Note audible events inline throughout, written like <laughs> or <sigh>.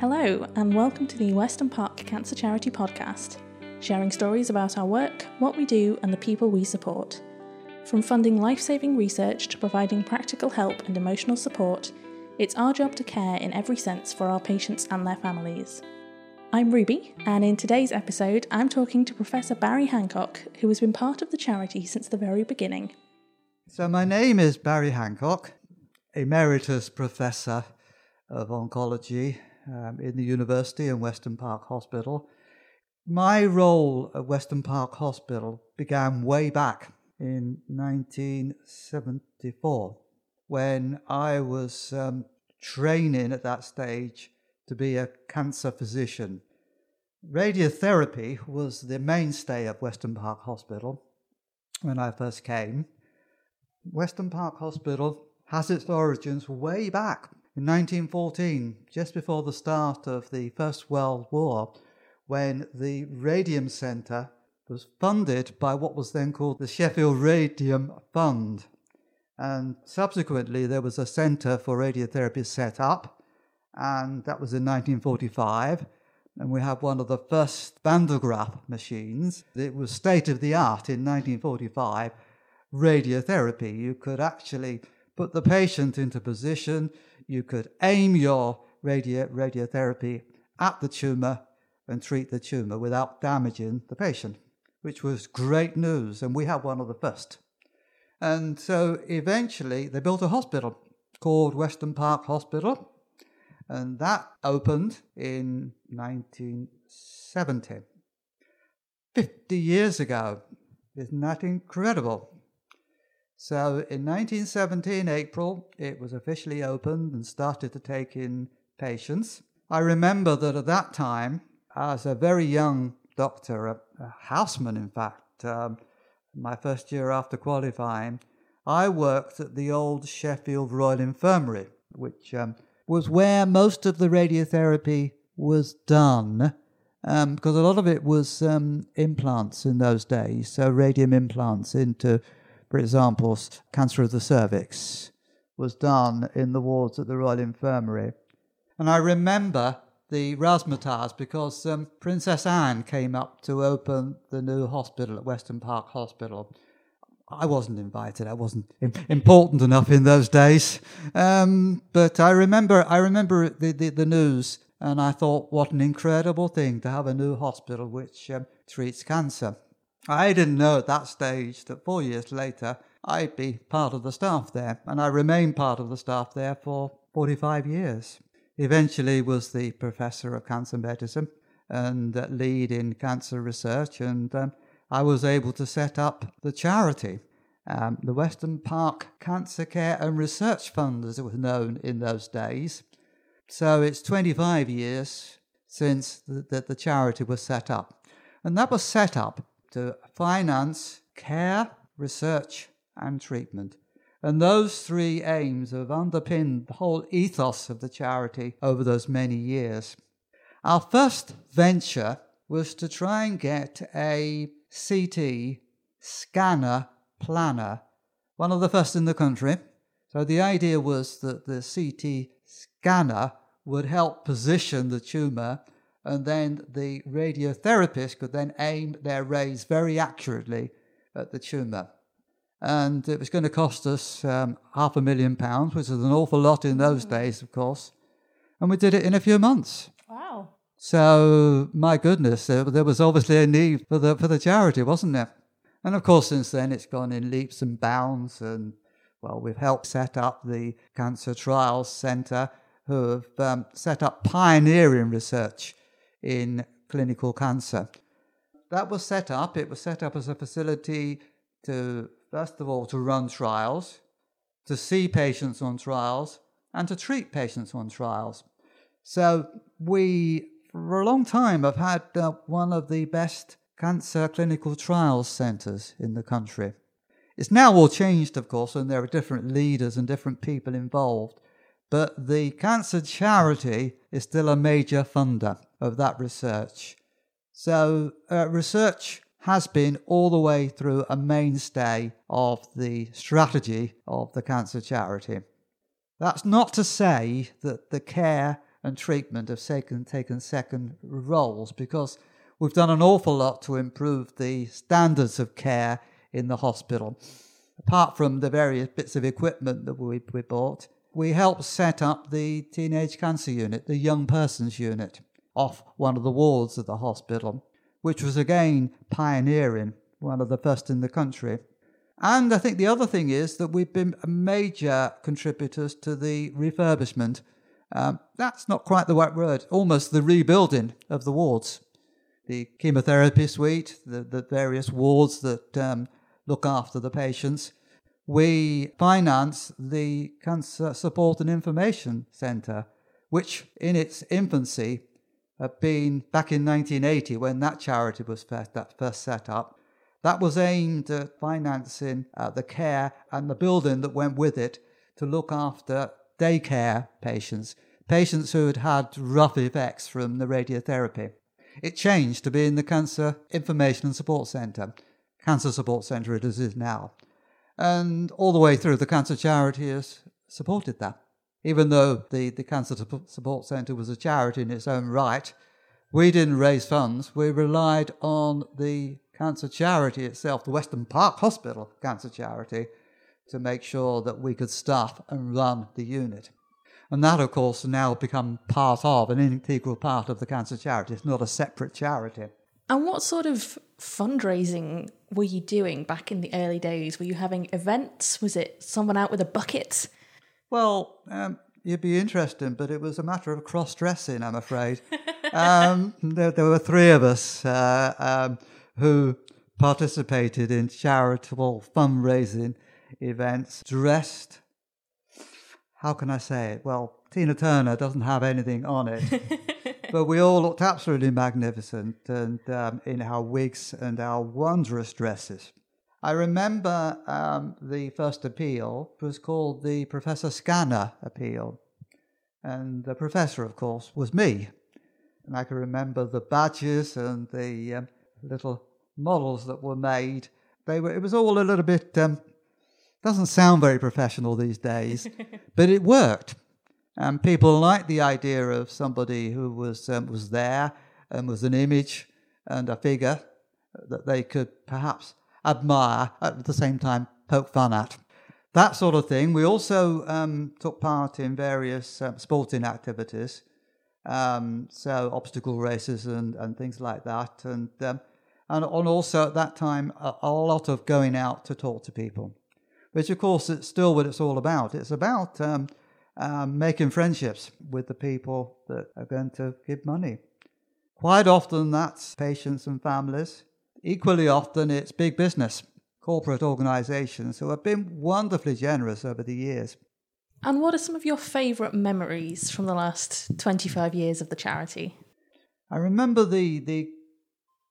Hello, and welcome to the Weston Park Cancer Charity Podcast, sharing stories about our work, what we do, and the people we support. From funding life saving research to providing practical help and emotional support, it's our job to care in every sense for our patients and their families. I'm Ruby, and in today's episode, I'm talking to Professor Barry Hancock, who has been part of the charity since the very beginning. So, my name is Barry Hancock, Emeritus Professor of Oncology um, in the university and Weston Park Hospital. My role at Weston Park Hospital began way back in 1974 when I was um, training at that stage to be a cancer physician. Radiotherapy was the mainstay of Weston Park Hospital when I first came. Weston Park Hospital has its origins way back in 1914, just before the start of the First World War, when the Radium Centre was funded by what was then called the Sheffield Radium Fund. And subsequently, there was a centre for radiotherapy set up, and that was in 1945. And we have one of the first Van de Graaff machines. It was state of the art in 1945 radiotherapy. You could actually put the patient into position, you could aim your radio, radiotherapy at the tumour and treat the tumour without damaging the patient, which was great news. And we had one of the first. And so eventually they built a hospital called Weston Park Hospital, and that opened in 1970. 50 years ago. Isn't that incredible? So in 1917, April, it was officially opened and started to take in patients. I remember that at that time, as a very young doctor, a, a houseman in fact, um, my first year after qualifying, I worked at the old Sheffield Royal Infirmary, which um, was where most of the radiotherapy was done, um, because a lot of it was um, implants in those days, so radium implants into for example, cancer of the cervix was done in the wards at the Royal Infirmary. And I remember the razzmatazz because um, Princess Anne came up to open the new hospital at Weston Park Hospital. I wasn't invited. I wasn't important enough in those days. Um, but I remember, I remember the, the, the, news, and I thought, what an incredible thing to have a new hospital which um, treats cancer. I didn't know at that stage that four years later I'd be part of the staff there, and I remained part of the staff there for 45 years. Eventually was the professor of cancer medicine and lead in cancer research, and um, I was able to set up the charity, um, the Weston Park Cancer Care and Research Fund, as it was known in those days. So it's 25 years since the, the, the charity was set up. And that was set up to finance care, research, and treatment. And those three aims have underpinned the whole ethos of the charity over those many years. Our first venture was to try and get a CT scanner planner, one of the first in the country. So the idea was that the CT scanner would help position the tumour and then the radiotherapist could then aim their rays very accurately at the tumour. And it was going to cost us um, half a million pounds, which is an awful lot in those mm. days, of course. And we did it in a few months. Wow. So, my goodness, there, there was obviously a need for the, for the charity, wasn't there? And of course, since then, it's gone in leaps and bounds. And, well, we've helped set up the Cancer Trials Centre, who have um, set up pioneering research in clinical cancer. That was set up, it was set up as a facility to, first of all, to run trials, to see patients on trials, and to treat patients on trials. So we, for a long time, have had uh, one of the best cancer clinical trials centres in the country. It's now all changed, of course, and there are different leaders and different people involved. But the Cancer Charity is still a major funder of that research. So, uh, research has been all the way through a mainstay of the strategy of the Cancer Charity. That's not to say that the care and treatment have taken, taken second roles because we've done an awful lot to improve the standards of care in the hospital. Apart from the various bits of equipment that we, we bought, we helped set up the teenage cancer unit, the young persons unit, off one of the wards of the hospital, which was again pioneering, one of the first in the country. And I think the other thing is that we've been major contributors to the refurbishment. Um, that's not quite the right word, almost the rebuilding of the wards. The chemotherapy suite, the, the various wards that um, look after the patients. We finance the Cancer Support and Information Centre, which in its infancy had been back in 1980 when that charity was first, that first set up that was aimed at financing uh, the care and the building that went with it to look after daycare patients, patients who had had rough effects from the radiotherapy. It changed to being the Cancer Information and Support Centre, Cancer Support Centre it is now. And all the way through, the Cancer Charity has supported that. Even though the, the Cancer Support Centre was a charity in its own right, we didn't raise funds. We relied on the cancer charity itself, the Weston Park Hospital Cancer Charity, to make sure that we could staff and run the unit. And that, of course, now become part of, an integral part of the cancer charity. It's not a separate charity. And what sort of fundraising were you doing back in the early days? Were you having events? Was it someone out with a bucket? Well, um, you'd be interesting, but it was a matter of cross dressing, I'm afraid. <laughs> um, there, there, were three of us. Uh, um, who participated in charitable fundraising events dressed, how can I say it? Well, Tina Turner doesn't have anything on it. <laughs> but we all looked absolutely magnificent and um, in our wigs and our wondrous dresses. I remember um, the first appeal was called the Professor Scanner Appeal. And the professor, of course, was me. And I can remember the badges and the um, little models that were made. They were, it was all a little bit, um, doesn't sound very professional these days, <laughs> but it worked. And people liked the idea of somebody who was, um, was there and was an image and a figure that they could perhaps admire at the same time poke fun at. That sort of thing. We also um, took part in various um, sporting activities, um, so obstacle races and, and things like that. And um, and, and also at that time a, a, lot of going out to talk to people, which of course it's still what it's all about. It's about um, um, making friendships with the people that are going to give money. Quite often that's patients and families. Equally often it's big business, corporate organisations who have been wonderfully generous over the years. And what are some of your favourite memories from the last 25 years of the charity? I remember the, the,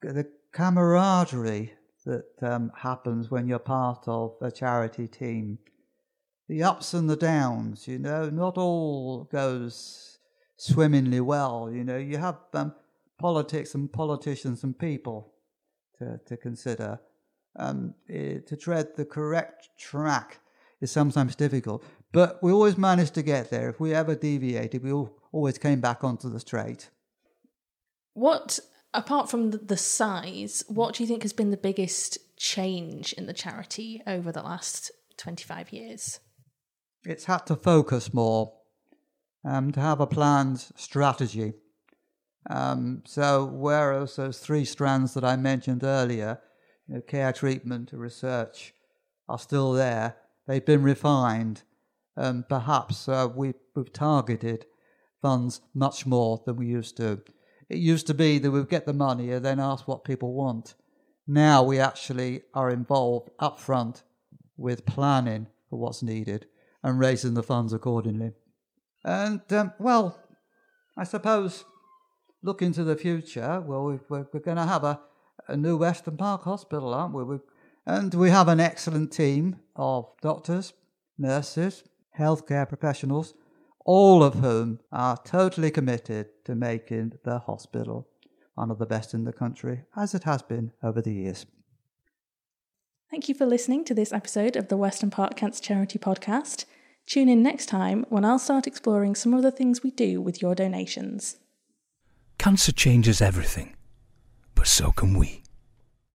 the camaraderie that um, happens when you're part of a charity team. The ups and the downs, you know, not all goes swimmingly well. You know, you have um, politics and politicians and people to, to consider. Um, it, to tread the correct track is sometimes difficult, but we always managed to get there. If we ever deviated, we all, always came back onto the straight. What apart from the size, what do you think has been the biggest change in the charity over the last 25 years? It's had to focus more, um, to have a planned strategy. Um, so, whereas those three strands that I mentioned earlier, you know, care, treatment, research, are still there, they've been refined. and perhaps uh, we, we've targeted funds much more than we used to. It used to be that we'd get the money and then ask what people want. Now we actually are involved up front with planning for what's needed and raising the funds accordingly. And, um, well, I suppose looking into the future, well, we are we're going to have a, a new Weston Park Hospital, aren't we? we and we have an excellent team of doctors, nurses, healthcare professionals all of whom are totally committed to making the hospital one of the best in the country, as it has been over the years. Thank you for listening to this episode of the Weston Park Cancer Charity Podcast. Tune in next time when I'll start exploring some of the things we do with your donations. Cancer changes everything, but so can we.